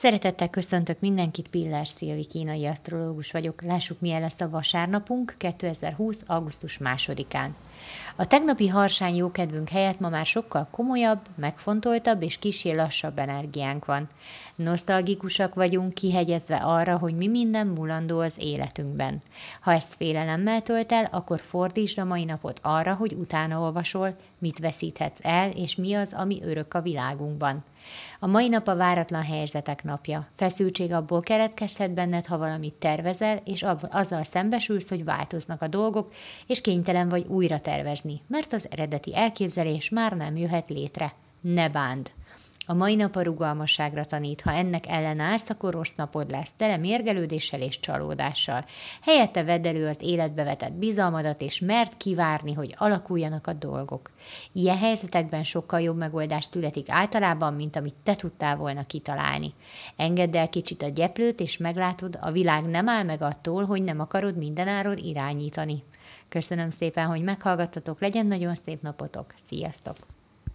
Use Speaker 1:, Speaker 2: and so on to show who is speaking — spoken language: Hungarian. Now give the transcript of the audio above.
Speaker 1: Szeretettel köszöntök mindenkit, Piller Szilvi kínai asztrológus vagyok. Lássuk, milyen lesz a vasárnapunk 2020. augusztus másodikán. A tegnapi harsány jókedvünk helyett ma már sokkal komolyabb, megfontoltabb és kisé lassabb energiánk van. Nosztalgikusak vagyunk, kihegyezve arra, hogy mi minden mulandó az életünkben. Ha ezt félelemmel tölt el, akkor fordítsd a mai napot arra, hogy utána olvasol, mit veszíthetsz el, és mi az, ami örök a világunkban. A mai nap a váratlan helyzetek napja. Feszültség abból keletkezhet benned, ha valamit tervezel, és azzal szembesülsz, hogy változnak a dolgok, és kénytelen vagy újra tervezni, mert az eredeti elképzelés már nem jöhet létre. Ne bánd! A mai nap a rugalmasságra tanít, ha ennek ellenállsz, akkor rossz napod lesz, tele mérgelődéssel és csalódással. Helyette vedd elő az életbe vetett bizalmadat, és mert kivárni, hogy alakuljanak a dolgok. Ilyen helyzetekben sokkal jobb megoldás születik általában, mint amit te tudtál volna kitalálni. Engedd el kicsit a gyeplőt, és meglátod, a világ nem áll meg attól, hogy nem akarod mindenáról irányítani. Köszönöm szépen, hogy meghallgattatok, legyen nagyon szép napotok. Sziasztok!